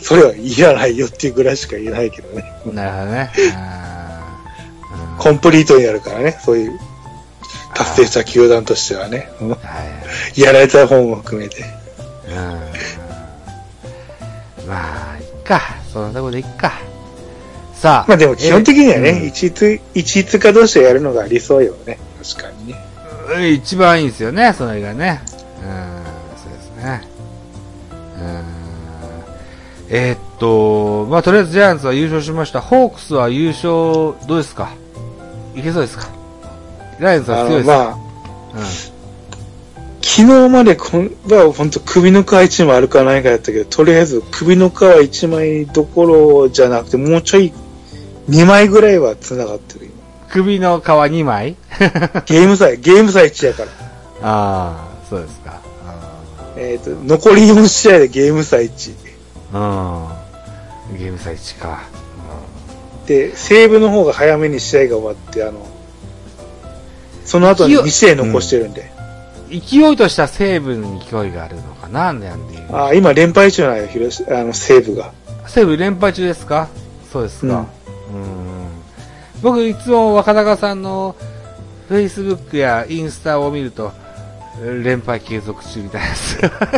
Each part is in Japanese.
それはいらないよっていうぐらいしか言えないけどね。なるほどね。コンプリートになるからね、そういう、達成した球団としてはね。うんはい。やられた方も含めて。うんまあ、いっか。そんなとこでいっか。さあ。まあでも基本的にはえね、一律、一律化同士でやるのが理想よね。確かにね。うん一番いいですよね、それがね。うん、そうですね。うん。えーっと、まあ、とりあえずジャイアンツは優勝しました。ホークスは優勝、どうですか？いけそうですか？ライオンズは強いですか、まあ、昨日までこんは本当首の皮一枚あるかないかやったけど、とりあえず首の皮一枚どころじゃなくて、もうちょい2枚ぐらいは繋がってる。今首の皮2枚？ゲーム差、ゲーム差1やから。ああ、そうですか。えっ、と、残り4試合でゲーム差1。うん。うん。ゲーム差1か。で、西武の方が早めに試合が終わって、あの、その後に2試合残してるんで。うん、勢いとした西武に勢いがあるのかななんていう。あ今連敗中なんよ、広島あの、西武が。西武連敗中ですか？そうですか。うん。僕、いつも若隆さんの Facebook やインスタを見ると、連敗継続中みたい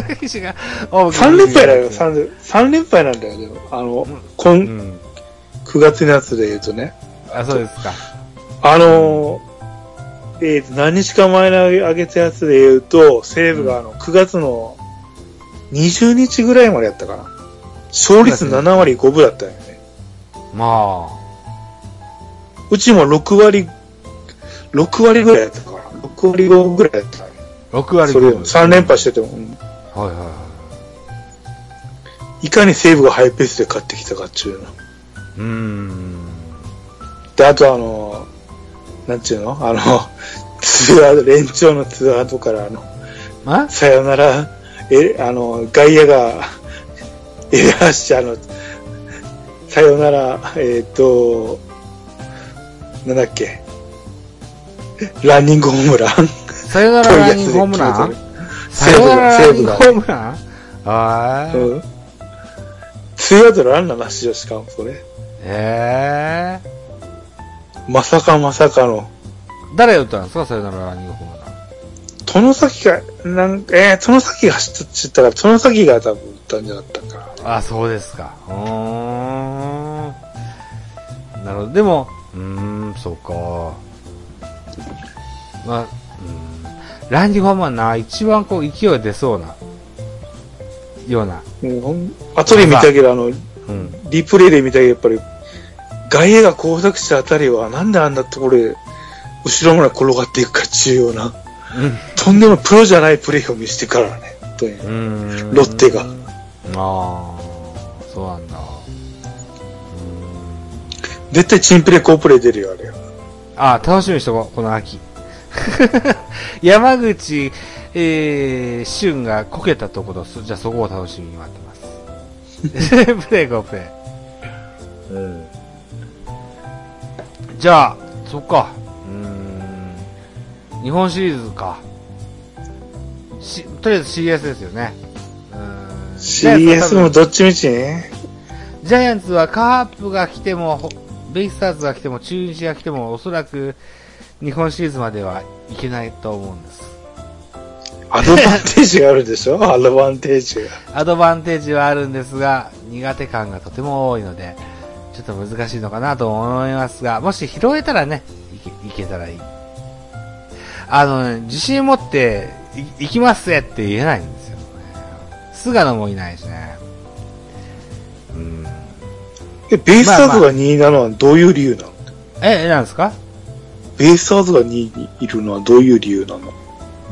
な記事が多く3連敗だよ、3連三連敗なんだよ、でも。あの、こ、うんん。9月のやつで言うとね。あ、そうですか。あのー、えーと、何日か前に上げたやつで言うと、西武があの、9月の20日ぐらいまでやったかな。勝率7割5分だったよね。まうちも6割、6割ぐらいやったかな。6割5ぐらいやった。あ、6割それ5分3連敗してても、うんはいはいはいかに西武がハイペースで勝ってきたかっちゅうの。い。うーん。で、あとあの、なんちゅうの？あの、ツーアウト、連長のツーアウトからあの、あさよなら、え、あの、外野が、エラーして、あの、さよなら、えっ、と、なんだっけ、ランニングホームランさよならランニングホームラン？さよならランニングホームラン？あー。うん。ツーアウトランナーなしよ、しかもそれ。ええまさかまさかの。ー。誰打ったんですかさよならランニングホームラン？殿崎が、なんか、えー、殿崎が走っちったから、殿崎が多分打ったんじゃなかったか。あ、そうですか。うーん。なるほど。でも、うーん、そうか。まあ、うん。ランディ・ホームランな、一番こう、勢いが出そうな、ような。うん後で見たけど、あの、うん。リプレイで見たけど、やっぱり、外野が交錯したあたりは、なんであんなところで、後ろまで転がっていくかっていうような、とんでもプロじゃないプレーを見せてからね。ロッテがああ、そうなんだ。絶対チンプレー、コープレー出るよ、あれよ。あ楽しみにしとこう、この秋。山口、えー、俊がこけたところ、そじゃあそこを楽しみに待ってます。プレイゴープレイ。うん。じゃあ、そっか。うーん。日本シリーズか。し、とりあえず CS ですよね。うーん。CS もどっちみちね。ジャイアンツはカープが来ても、ほベイスターズが来ても、中日が来ても、おそらく日本シリーズまではいけないと思うんです。アドバンテージがあるでしょ？アドバンテージが。アドバンテージはあるんですが、苦手感がとても多いので、ちょっと難しいのかなと思いますが、もし拾えたらね、いけ、いけたらいい。あのね、自信持って、い、行きますぜって言えないんですよね。菅野もいないしね。うん。え、ベイスターズが2位なのはどういう理由なの、え、えなんですか？ベイスターズが2位にいるのはどういう理由なの？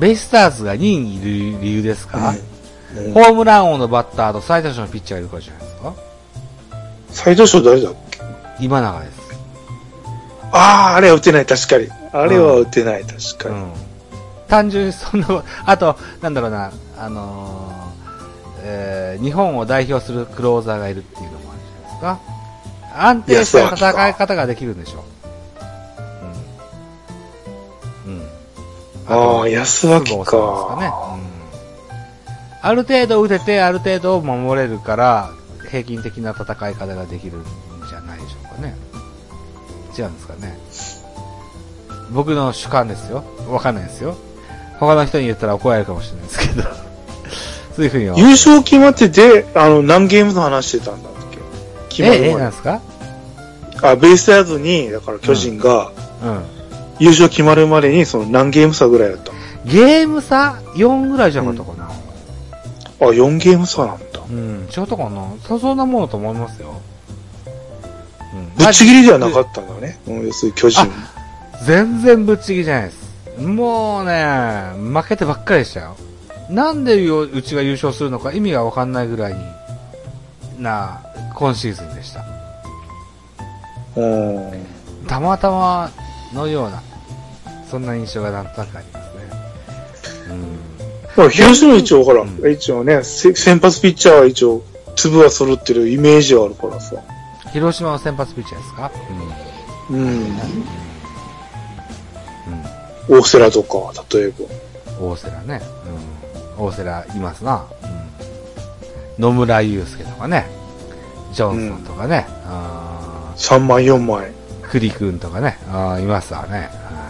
ベイスターズが2位にいる理由ですか、うんホームラン王のバッターと最多勝のピッチャーがいるからじゃないですか最多勝誰だっけ？今永です。ああ、あれは打てない、確かに。あれは打てない、確かに。うん。単純にその、あと、なんだろうな、あのーえー日本を代表するクローザーがいるっていうのもあるじゃないですか。安定した戦い方ができるんでしょ？う。ああ、安脇須郷さんですかね。か。うん。ある程度打てて、ある程度守れるから、平均的な戦い方ができるんじゃないでしょうかね。違うんですかね。僕の主観ですよ。わかんないですよ。他の人に言ったら怒られるかもしれないですけど。そういうふうに優勝決まってて、あの、何ゲームの話してたんだっけ？決まるえ、え、前なんですか？あ、ベイスターズに、だから巨人が、うん。優勝決まるまでに、その何ゲーム差ぐらいだったゲーム差？$4 ぐらいじゃなかったかな。のあ、4ゲーム差なんだ。うん、違ったかな？そそんなものと思いますよ。うんぶっちぎりではなかったんだね。うん、要するに巨人。全然ぶっちぎりじゃないです。もうね、負けてばっかりでしたよ。なんでようちが優勝するのか意味がわかんないぐらいにな、今シーズンでした。うん。たまたまのような、そんな印象がなんとなくありますね。うん。まあ、広島一応ほら、うん一応ね、せ先発ピッチャーは一応、粒は揃ってるイメージはあるからさ。広島の先発ピッチャーですか？うん。うん。うん。大瀬良とか、例えば。大瀬良ね。うん。大瀬良いますな。うん。野村祐介とかね。ジョンソンとかね。あ3枚、4枚。ー栗くんとかね。あーいますわね。うん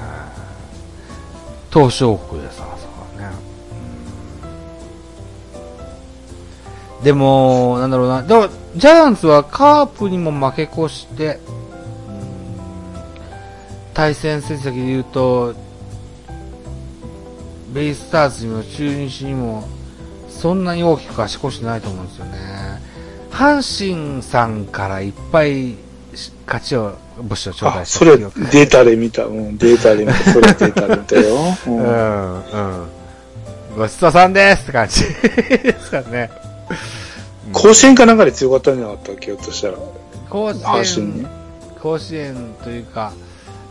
東証国でさ、そうだね。でも、なんだろうな。でも、ジャイアンツはカープにも負け越して、対戦成績で言うと、ベイスターズにも中日にも、そんなに大きく足越してないと思うんですよね。阪神さんからいっぱい勝ちを、物資を頂戴あ、したそれ、データで見た。うん、データで見た。それデータで見たよ。う うんん、うん。ごちそうさんですって感じですからね。甲子園かなんかで強かったんじゃなかったっけひょっとしたら。甲子園ね、甲子園というか、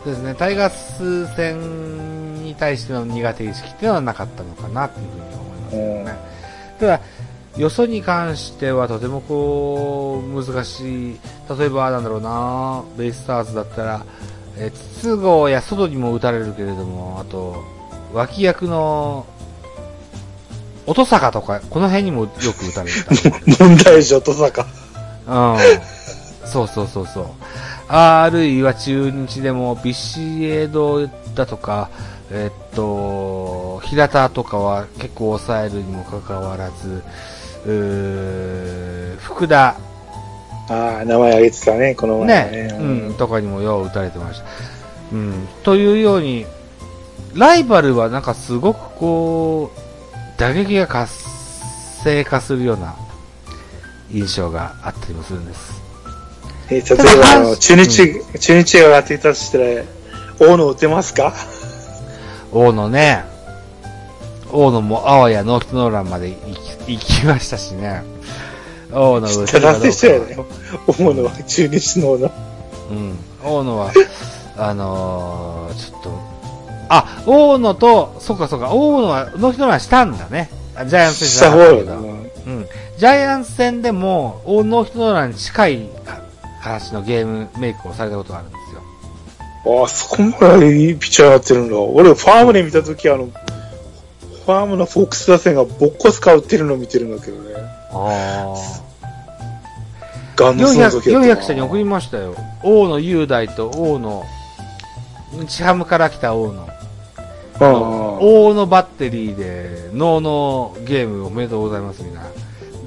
そうですね、タイガース戦に対しての苦手意識っていうのはなかったのかなっていうふうに思いますけどね。ただ、よそに関してはとてもこう、難しい。例えば、なんだろうな、ベイスターズだったら、えー筒香や外にも打たれるけれども、あと、脇役の、音坂とか、この辺にもよく打たれてた。問題児と坂。うん。そうそうそうそう。あるいは中日でもビシエドだとか、えっと、平田とかは結構抑えるにもかかわらず、福田、ああ、名前挙げてたね、この前ね、うん、とかにもよう打たれてました。うん、というように、ライバルはなんかすごくこう、打撃が活性化するような印象があったりもするんです。えー例えば、あの中日、中日が当てたとしたら、大野打てますか？大野ね、大野もあわやノーヒットノーランまで行き行きましたしね。大野打てるかどうか達成したよね。大野は中日の大野。うん。大野は、あのー、ちょっと、あ、大野と、そっかそっか、大野はノーヒットノーランしたんだね。あジャイアンツし戦じゃなた方よかけど。うん。ジャイアンツ戦でも、大ノーヒットノーランに近いか形のゲームメイクをされたことがあるんですよ。ああ、そこまでいいピッチャーになってるんだ。俺、ファームで見たとき、あの、ファームのフォックス打線がボッコスカ打ってるのを見てるんだけどね。あガンのその 400, 時だったな400社に送りましたよ。大野雄大と大野、日ハムから来た大野。ああ大野バッテリーで、ノーノーゲームおめでとうございますみたいな、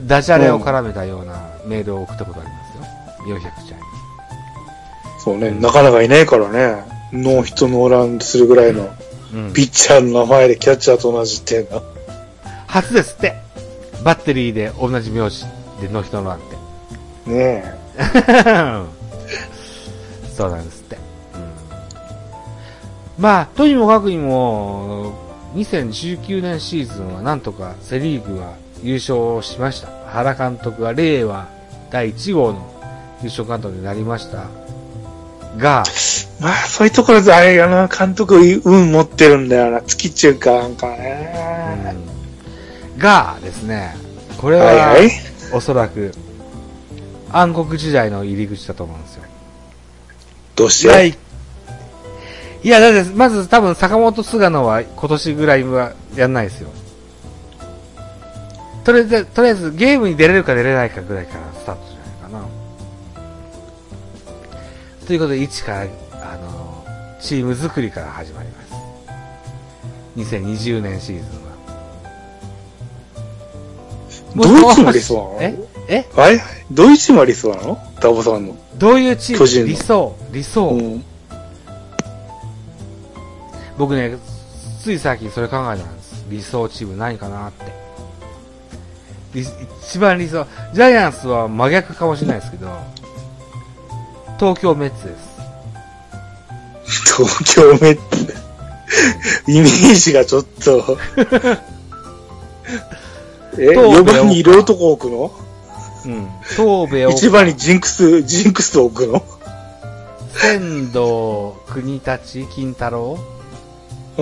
ダジャレを絡めたようなメールを送ったことありますよ。400社に。そうね、なかなかいないからね。ノーヒットノーランするぐらいのうん。ピッチャーの名前でキャッチャーと同じっていうの。初ですって。バッテリーで同じ名字でノーヒットノーランって。ね そうなんですって。まあ、とにもかくにも、2019年シーズンはなんとかセリーグは優勝しました。原監督が令和第1号の優勝監督になりました。が、え。まあ、そういうところで、あれ、あの、監督、運持ってるんだよな。月中か、なんかね。うんがですね、これはいは、はいおそらく暗黒時代の入り口だと思うんですよ。どうして？いいや、だって、まず多分坂本菅野は今年ぐらいはやんないですよ。とりあえず、とりあえずゲームに出れるか出れないかぐらいからスタートということで、一から、あの、チーム作りから始まります。2020年シーズンは。どういうチームありそうなの？え？え？あれどういうチームありそうなの？ダボさんの。どういうチーム？理想理想、うん。僕ね、つい最近それ考えたんです。理想チーム何かなって。理一番理想、ジャイアンツは真逆かもしれないですけど、東京メッツです。東京メッツ。イメージがちょっと。え、東部4番にいる男置くの？うん。東部を、一番にジンクス、ジンクス置くの？仙道、国立、金太郎？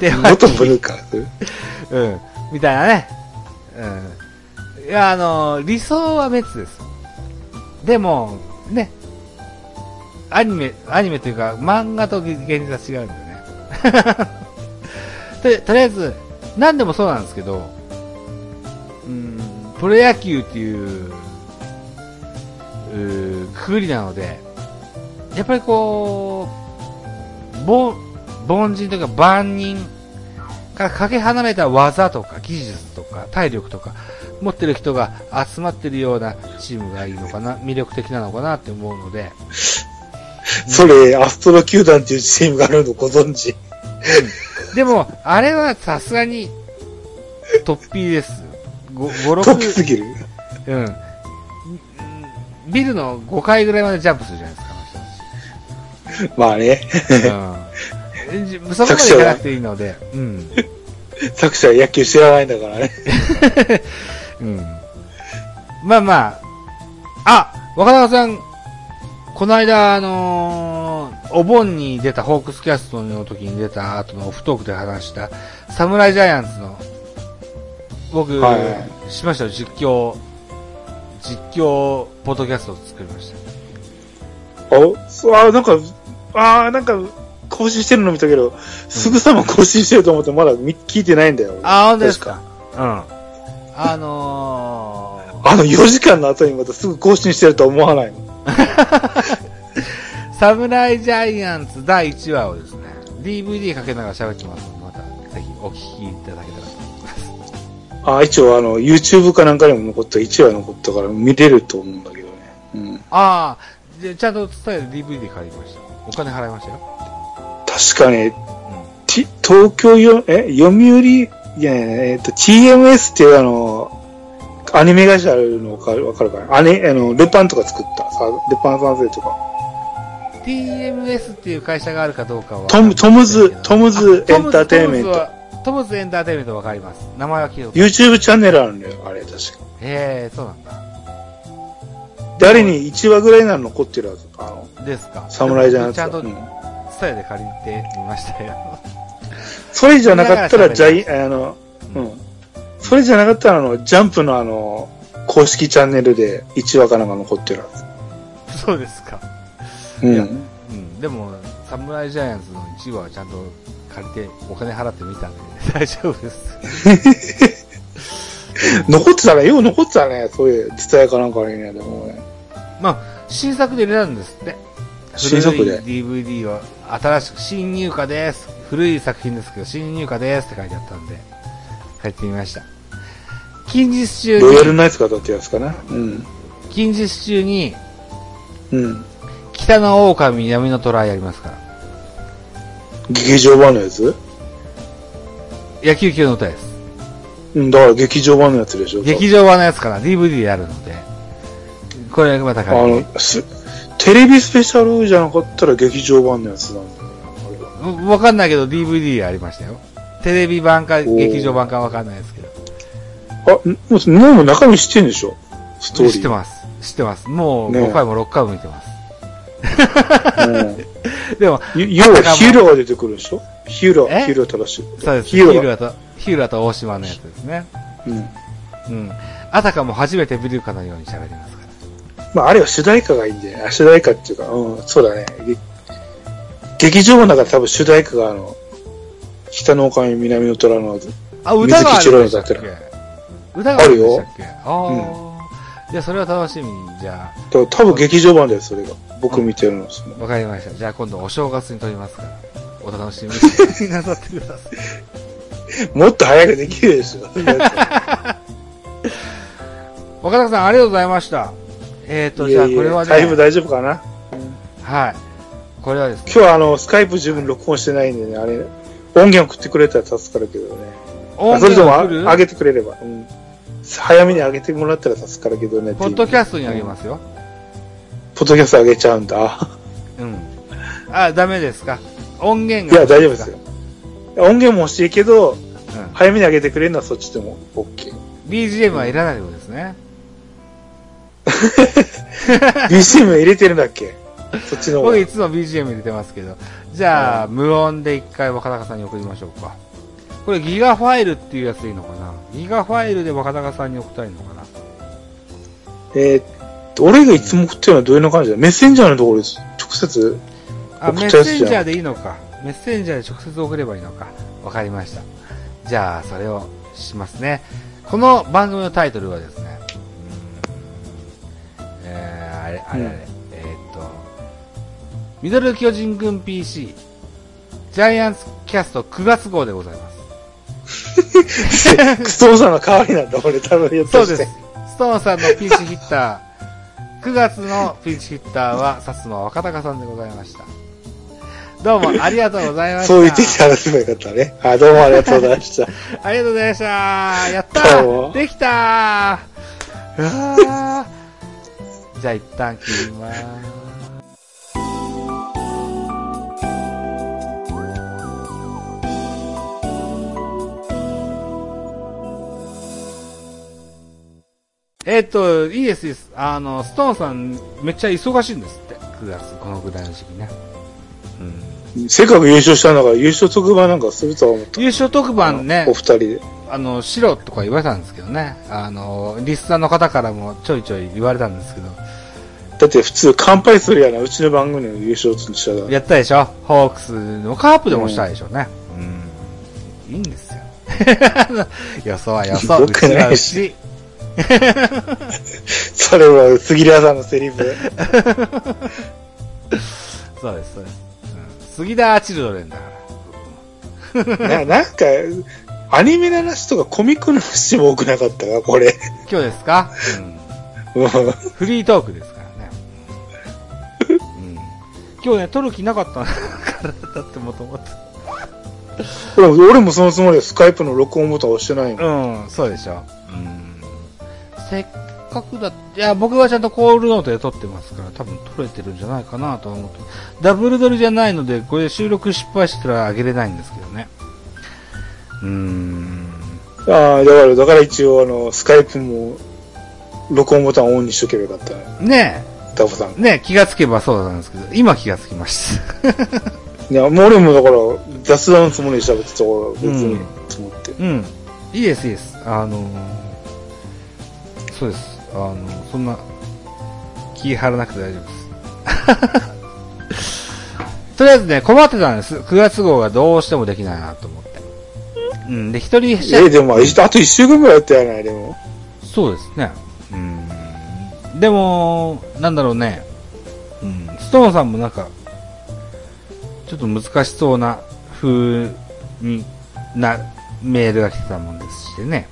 立元ブ脇、ルーうん。みたいなね。うん。いや、あの、理想はメッツです。でも、ね。アニメ、アニメというか、漫画と現実は違うんだよね。で、とりあえず、何でもそうなんですけど、うん、プロ野球っていう、うーくくりなので、やっぱりこう、凡、凡人というか万人からかけ離れた技とか技術とか体力とか持ってる人が集まってるようなチームがいいのかな、魅力的なのかなって思うので、それ、アストロ球団っていうチームがあるのご存知でも、あれはさすがに、トッピーです。5、5、トップすぎる？6、うん。ビルの5階ぐらいまでジャンプするじゃないですか、まあね。あの人たち。うん。そこまで行かなくていいので、うん。作者は野球知らないんだからね。うん。まあまあ、あ若永さん、この間、あのーお盆に出たホークスキャストの時に出た後のオフトークで話した、サムライジャイアンツの、僕、はいはいしましたよ、実況、実況、ポッドキャストを作りました。お、そう、あ、なんか、あーなんか、更新してるの見たけど、すぐさま更新してると思ってまだ見聞いてないんだよ。あ、本当です確かうん。あのあの4時間の後にまたすぐ更新してるとは思わないの。ー、サムライジャイアンツ第1話をですね、DVD かけながら喋ってますので、またぜひお聞きいただけたらと思います。あ、一応あの、YouTube かなんかにも残った、1話残ったから見れると思うんだけどね。うん。ああ、でちゃんと伝える DVD 借りました。お金払いましたよ。確かね、う T、東京よ、え、読売、いや、えっと、TMS っていうあの、アニメ会社あるのわかるわかるかな？あれ、あの、ルパンとか作った、さ、ルパン三世とか。ん。TMS っていう会社があるかどうかは。トム、トムズ、トムズエンターテインメント。トムズエンターテインメントわかります。名前は聞いた YouTube チャンネルあるんだよ、あれ、確か。へえ、そうなんだ。で、あれに1話ぐらいなの残ってるはず。あの、ですか。侍じゃなくて。ちゃんとうんスタイルで借りてみましたよ。それじゃなかったら、ジャイ、あの、うん。それじゃなかったら、あの、ジャンプのあの、公式チャンネルで1話かなんか残ってるはず。そうですか。うん。いやうん。でも、サムライジャイアンツの1話はちゃんと借りて、お金払ってみたんで、大丈夫です。残ってたら、よう残ってたね、そういう、伝えかなんかにね、でもね。まあ、新作で入れたんですって。新作で DVD を新しく新入荷です。古い作品ですけど、新入荷ですって書いてあったんで、借りてみました。近日中ロイヤルに、ナイツかだってやつかな。うん。近日中に、うん。北の狼南の虎やりますから。劇場版のやつ？野球級の歌です。うん、だから劇場版のやつでしょ。劇場版のやつから DVD でやるので、これまたあ借りての、すテレビスペシャルじゃなかったら劇場版のやつなんだわかんないけど DVD ありましたよ。テレビ版かー劇場版かわかんないですけど。あ、もう、中身知ってんでしょ？ストーリー。知ってます。知ってます。もうね5回も6回も見てます。うん。でも、要はヒーローが出てくるでしょ？ヒーロー、え？ヒーロー正しい。そうです。ヒヒーローと、ヒーラと大島のやつですね。うん。うん。あたかも初めて見るかのように喋りますから。まあ、あれは主題歌がいいんで、あ主題歌っていうか、うん、そうだね。げ劇場の中で多分主題歌があの、北の狼南の虎の、あ、歌があるんでしたっ歌があるんでしたっけ？ああ、じゃあそれを楽しみに、じゃあ、と多分劇場版だよ、それが。僕見てるの。わかりました。じゃあ今度お正月に撮りますから、お楽しみに。なさってください。もっと早くできるでしょ。若田さん、ありがとうございました。えっ、ー、と、じゃあこれはね、タイム大丈夫かな？はい。これはですね、今日はあの、スカイプ自分録音してないんでね、あれ、音源送ってくれたら助かるけどね。それともあ上げてくれれば。うん。早めに上げてもらったら助かるけどね。ポッドキャストにあげますよ。ポッドキャスト上げちゃうんだ。うん。あ、ダメですか？音源いや、が。大丈夫ですよ。。音源も欲しいけど、うん。早めに上げてくれるのはそっちでも OK。BGM はいらないってことですね。BCM 入れてるんだっけ？そっちの方僕いつも BGM 入れてますけど。じゃあ、無音で一回若高さんに送りましょうか。これギガファイルっていうやつでいいのかな？ギガファイルで若高さんに送ったらいいのかな？えーっと、俺がいつも送ってるのはどういうの感じだメッセンジャーのところです。直接。あ、送メッセンジャーでいいのか。メッセンジャーで直接送ればいいのか。わかりました。じゃあ、それをしますね。この番組のタイトルはですね、うーんえー、あれ、あれあれ、ミドル巨人軍 PC、ジャイアンツキャスト9月号でございます。クソーさんの代わりなんだ、俺多分やったそうです。ストーンさんのピンチヒッター、9月のピンチヒッターは、薩摩若隆さんでございました。どうもありがとうございました。そう言ってきて話せばよかったね。あ、どうもありがとうございました。ありがとうございました。やったーできたーうわーじゃあ一旦切りまーす。えっと、いいです、いいです。あの、ストーンさん、めっちゃ忙しいんですって。9月、このぐらいの時期ね。うん。せっかく優勝したんだから、優勝特番なんかするとは思った。優勝特番ねお、二人で。あの、白とか言われたんですけどね。あの、リスナーの方からもちょいちょい言われたんですけど。だって普通乾杯するやな、うちの番組の優勝としたら。やったでしょホークスのカープでもしたでしょうね。うん。いいんですよ。予想は予想。う僕ちはないうしち。それは杉浦さんのセリフ。そうです、そうです。うん、杉田チルドレンだから。ななんか、アニメの話とかコミックの話も多くなかったか、これ。今日ですか？うん。うんフリートークですからね。うん。今日ね、撮る気なかったからだってもともと。俺も俺もそのつもりでスカイプの録音ボタン押してないの。うん、そうでしょ。うん。せっかくだって、いや、僕はちゃんとコールノートで撮ってますから、多分撮れてるんじゃないかなとは思って。ダブル撮りじゃないので、これ収録失敗してたらあげれないんですけどね。うーん。ああ、だから、だから一応あの、スカイプも、録音ボタンをオンにしとけばよかったね。ねダボさんえ、。ねえ、気がつけばそうなんですけど、今気がつきました。いや、もう俺もだから、雑談のつもりで喋ってたから、別に、うんと思って。うん。いいです、いいです。あのーそうです。あのそんな、気張らなくて大丈夫です。とりあえずね、困ってたんです。9月号がどうしてもできないなと思って。うん。で、一人しえ、でも、あと一週間ぐらいやったやない、でも。そうですね。うん。でも、なんだろうね。うん。ストーンさんもなんか、ちょっと難しそうな風になメールが来てたもんですしてね。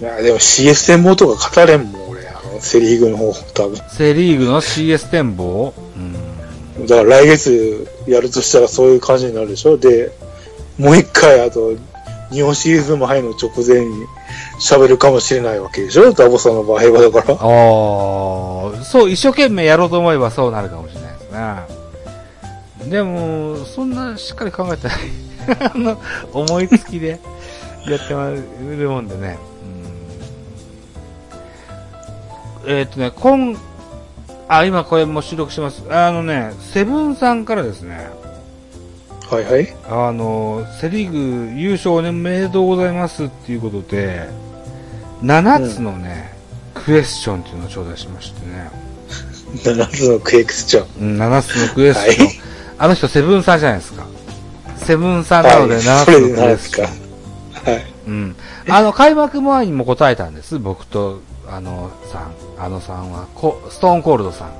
いや、でも CS 展望とか語れんもん、俺。あの、セリーグの方、多分。セリーグの CS 展望？うん。だから来月やるとしたらそういう感じになるでしょ？で、もう一回、あと、日本シリーズも入るの直前に喋るかもしれないわけでしょ？ダボさんの場合はだから。ああ、そう、一生懸命やろうと思えばそうなるかもしれないですね。でも、そんなしっかり考えてない。あの、思いつきでやってまるもんでね。えーっとね、今、あ、今これも収録してます。あのね、セブンさんからですね、はいはい。あの、セリーグ優勝おめでとうございますっていうことで、7つのね、クエスチョンっていうのを頂戴しましてね。7つのクエクスチョン。うん、7つのクエスチョン。はいあの人セブンさんじゃないですか。セブンさんなのではい7つのクエスチョン。はい。うん。あの、開幕前にも答えたんです。僕と、あのさん、あのさんは、コストーンコールドさん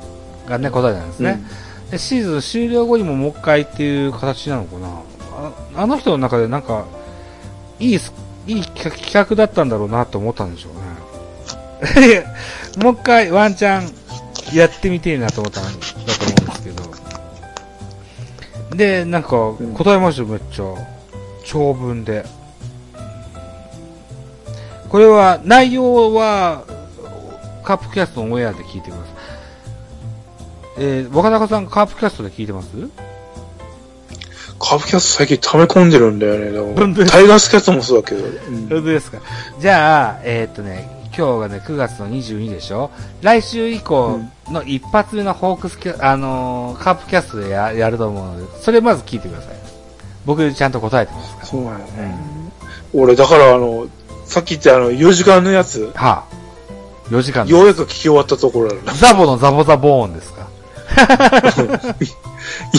がね、答えなんですね。で、シーズン終了後にももう一回っていう形なのかな。ああの人の中でなんか、いいす、いい企画企画だったんだろうなと思ったんでしょうね。もう一回ワンチャンやってみてえなと思ったんだと思うんですけど。で、なんか答えましたよ、めっちゃ。長文で。これは、内容は、カープキャストのオンエアで聞いてください。えー、若中さんカープキャストで聞いてます？カープキャスト最近溜め込んでるんだよね。タイガースキャストもそうだけど。うん本当ですか？じゃあ、えーっとね、今日がね、9月の22でしょ？来週以降の一発目のホークスキャ、あのーカープキャストでややると思うので、それまず聞いてください。僕ちゃんと答えてますかそうなんよね。俺、だからあの、さっき言ったあの、4時間のやつ、ら。はあ。4時間ようやく聞き終わったところなんだ。ザボのザボザボーンですか？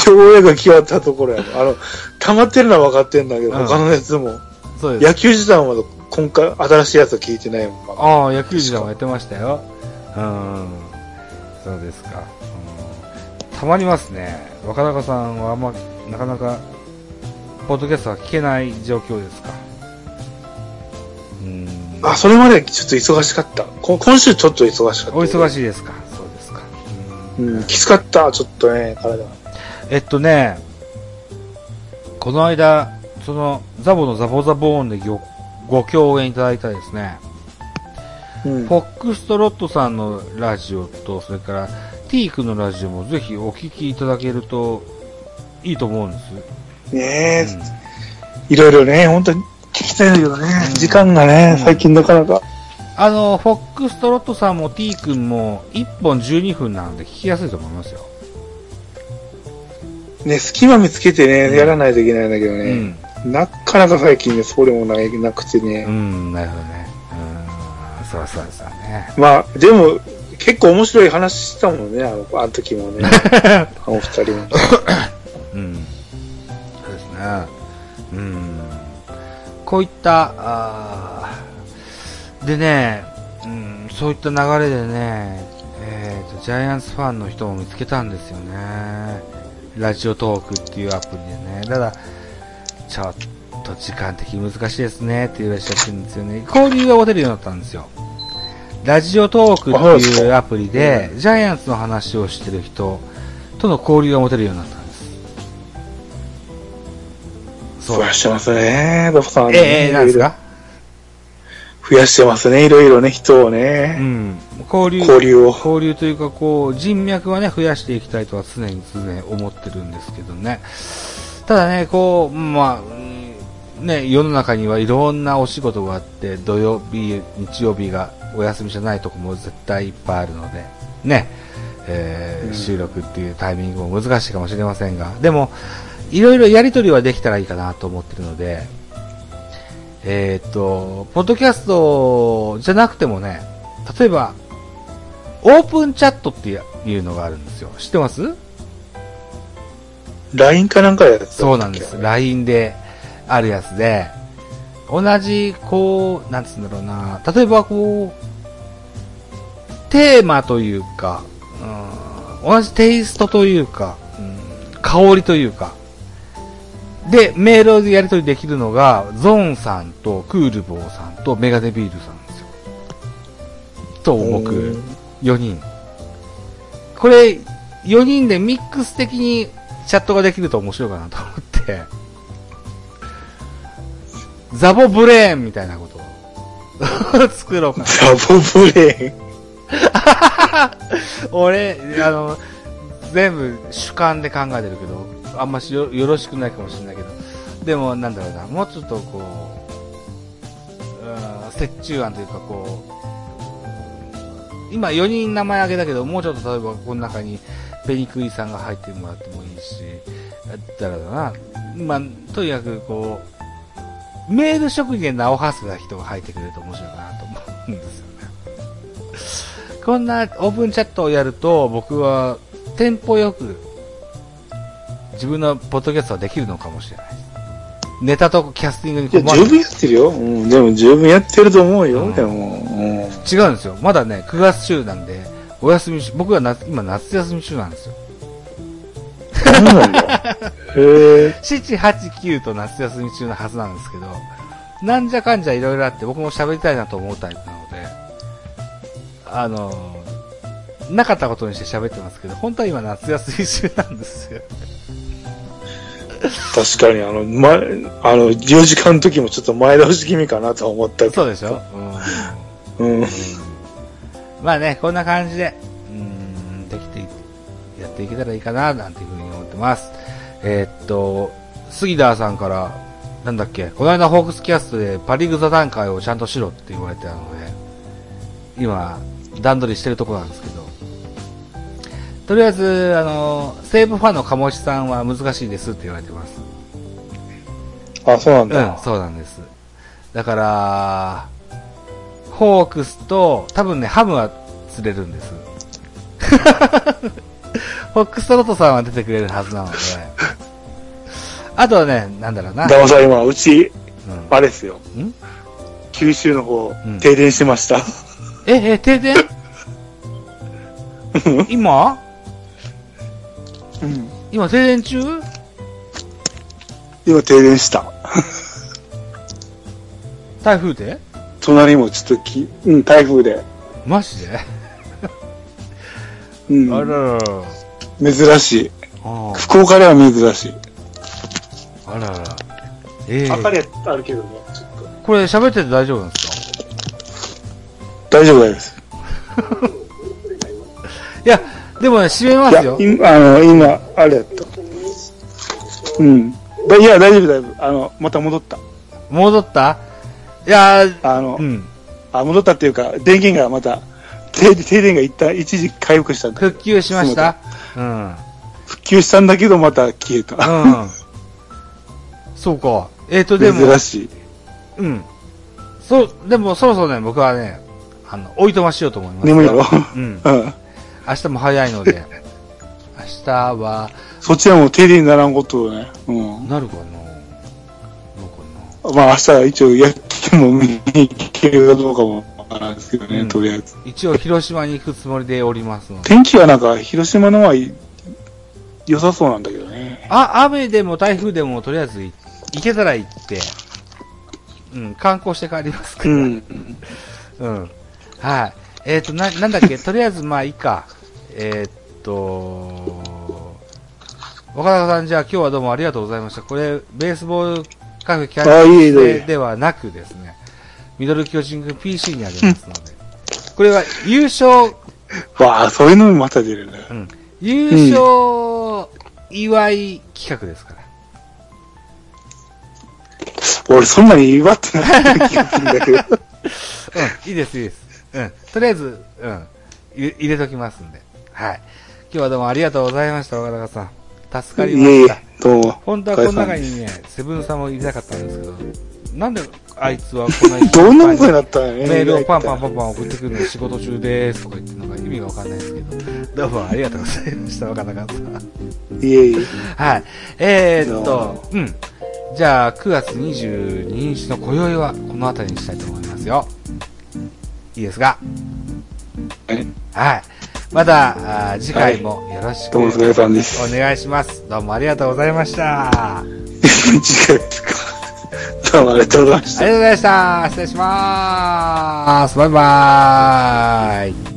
ようやく聞き終わったところ やろ。あの、溜まってるのは分かってんだけど、うん他のやつも。そうです。野球時代はまだ今回、新しいやつは聞いてないもん。まだああ、野球時代もやってましたよ。うん。そうですか。うん、たまりますね。若中さんはあんま、なかなか、ポッドキャストは聞けない状況ですか？うん。あ、それまでちょっと忙しかった。こ今週ちょっと忙しかった。お忙い。しいですか？そうですか。うん、きつかった、ちょっとね、体。えっとね、この間、その、ザボのザボザボーンでごご共演いただいたですね、うん。フォックストロットさんのラジオと、それから、ティークのラジオもぜひお聞きいただけるといいと思うんです。ねえ、うんいろいろね、本当に聞きたいんだけどね、うん時間がね、うん最近なかなか。あの、フォックストロットさんも T 君も1本12分なので聞きやすいと思いますよ。ね、隙間見つけてね、うんやらないといけないんだけどね、うん。なかなか最近ね、それもないなくてね。うん、なるほどね。うん、そうそうですよね。まあ、でも、結構面白い話したもんね、あのあの時もね。あの二人も。こういった、でね、うん、そういった流れでね、えっ、と、ジャイアンツファンの人も見つけたんですよね。ラジオトークっていうアプリでね。ただ、ちょっと時間的に難しいですねって言われちゃってるんですよね。交流が持てるようになったんですよ。ラジオトークっていうアプリで、ジャイアンツの話をしてる人との交流が持てるようになった増やしてますね、ドクさん、ね。ええええなんですか？増やしてますね、いろいろね、人をうね。ん。交流。交流を。交流というか、こう、人脈はね、増やしていきたいとは常に常に思ってるんですけどね。ただね、こう、まあ、うんね、世の中にはいろんなお仕事があって、土曜日、日曜日がお休みじゃないとこも絶対いっぱいあるので、ね、えーうん収録っていうタイミングも難しいかもしれませんが、でも、いろいろやりとりはできたらいいかなと思ってるので、えーっと、ポッドキャストじゃなくてもね、例えば、オープンチャットっていうのがあるんですよ。知ってます？LINE かなんかでやってたそうなんです。LINE であるやつで、同じ、こう、なんつうんだろうな、例えばこう、テーマというか、うん、同じテイストというか、うん、香りというか、で、メールでやり取りできるのが、ゾーンさんとクールボーさんとメガネビールさんですよ。と、僕、うん4人。これ、4人でミックス的にチャットができると面白いかなと思って、ザボブレーンみたいなことを 作ろうかな。ザボブレーン。俺、あの、全部主観で考えてるけど、あんましよよろしくないかもしれないけど、でもなんだろうな、もうちょっとこう、うん折衷案というかこう、今4人名前挙げたけど、もうちょっと例えばこの中にペニクイさんが入ってもらってもいいし、だったらだな、まあ、とにかくこう、メール職人で名を馳せた人が入ってくれると面白いかなと思うんですよね。こんなオープンチャットをやると、僕はテンポよく自分のポッドキャストはできるのかもしれない。ネタとキャスティングにいや、困る。十分やってるよ。うん、でも十分やってると思うよ。うんでも、うん。違うんですよ。まだね、9月中なんで、お休み中、僕は夏今夏休み中なんですよ。そうなんだ。へえ。7、8、9と夏休み中のはずなんですけど、なんじゃかんじゃいろいろあって僕も喋りたいなと思うタイプなので、あの、なかったことにして喋ってますけど、本当は今夏休み中なんですよ。確かに、あの、ま、あの、4時間の時もちょっと前倒し気味かなとは思ったけど。そうでしょうん。うん。まあね、こんな感じで、うん、できてい、やっていけたらいいかな、なんていうふうに思ってます。えーっと、杉田さんから、なんだっけ、この間ホークスキャストでパリグ座談会をちゃんとしろって言われてたので、今、段取りしてるところなんですけど、とりあえず、あの、西武ファンの鴨志さんは難しいですって言われてます。あ、そうなんうんだ。、そうなんです。だから、ホークスと、多分ね、ハムは釣れるんです。ホークストロットさんは出てくれるはずなので。あとはね、なんだろうな。だまさん今、うち、うんあれですよ。ん？九州の方うん、停電してました。え、え、停電？今？うん。今停電中？今停電した。台風で？隣もちょっとき、うん、台風で。マジで、うん。あららら。珍しい。あ福岡では珍しい。あらら。ええ明かりあるけどね、ちょっと。これ喋ってて大丈夫なんですか？大丈夫です。いや、でもね、閉めますよ。今、あの、今、あれやった。うん。だいや、大丈夫、大丈夫。あの、また戻った。戻った？いやー、あの、うん。あ、戻ったっていうか、電源がまた、停停電が一旦一時回復したんだ。復旧しました？うん。復旧したんだけど、また消えた。うん。そうか。えっ、と、でも、珍しい。うん。そう、でもそろそろね、僕はね、あの、おいとましようと思いますよ。眠いやろうん。うん。明日も早いので、明日は、そっちはもう停電にならんことをね。うん。なるかなどうかなまあ明日は一応野球も見に行けるかどうかもわからんですけどね、うんとりあえず。一応広島に行くつもりでおりますので。天気はなんか広島のはい良さそうなんだけどね。あ、雨でも台風でもとりあえずい行けたら行って、うん、観光して帰りますから。うん。うん。はい。えっ、と、な、なんだっけ、とりあえず、まあいいか。えっ、と、若田さん、じゃあ今日はどうもありがとうございました。これ、ベースボールカフェキャあいいねンプではなくですね、ミドル巨人軍 PC にありますので、これは優勝、わあ、そういうのもまた出るね。うん、優勝祝い企画ですから。俺そんなに祝ってない気がするんだけど。うん、いいです、いいです。うん。とりあえず、うん。入れときますんで。はい。今日はどうもありがとうございました、若高さん。助かりいえいえました。、どうも。本当はこの中にね、セブンさんも入れたかったんですけど、なんであいつはこんなに どんなことになったの？ね。メールをパンパンパンパン送ってくるの仕事中ですとか言ってるのが意味がわかんないですけど、どうもありがとうございました、若高さん。いえいえ。はい。えー、っと、うん。じゃあ、9月22日の今宵はこの辺りにしたいと思いますよ。いいですか？はい。はい。また、次回もよろしくどうもお願いします。どうもありがとうございました。あ 次回ですか。どうもありがとうございましたりがとうございました。失礼します。バイバーイ。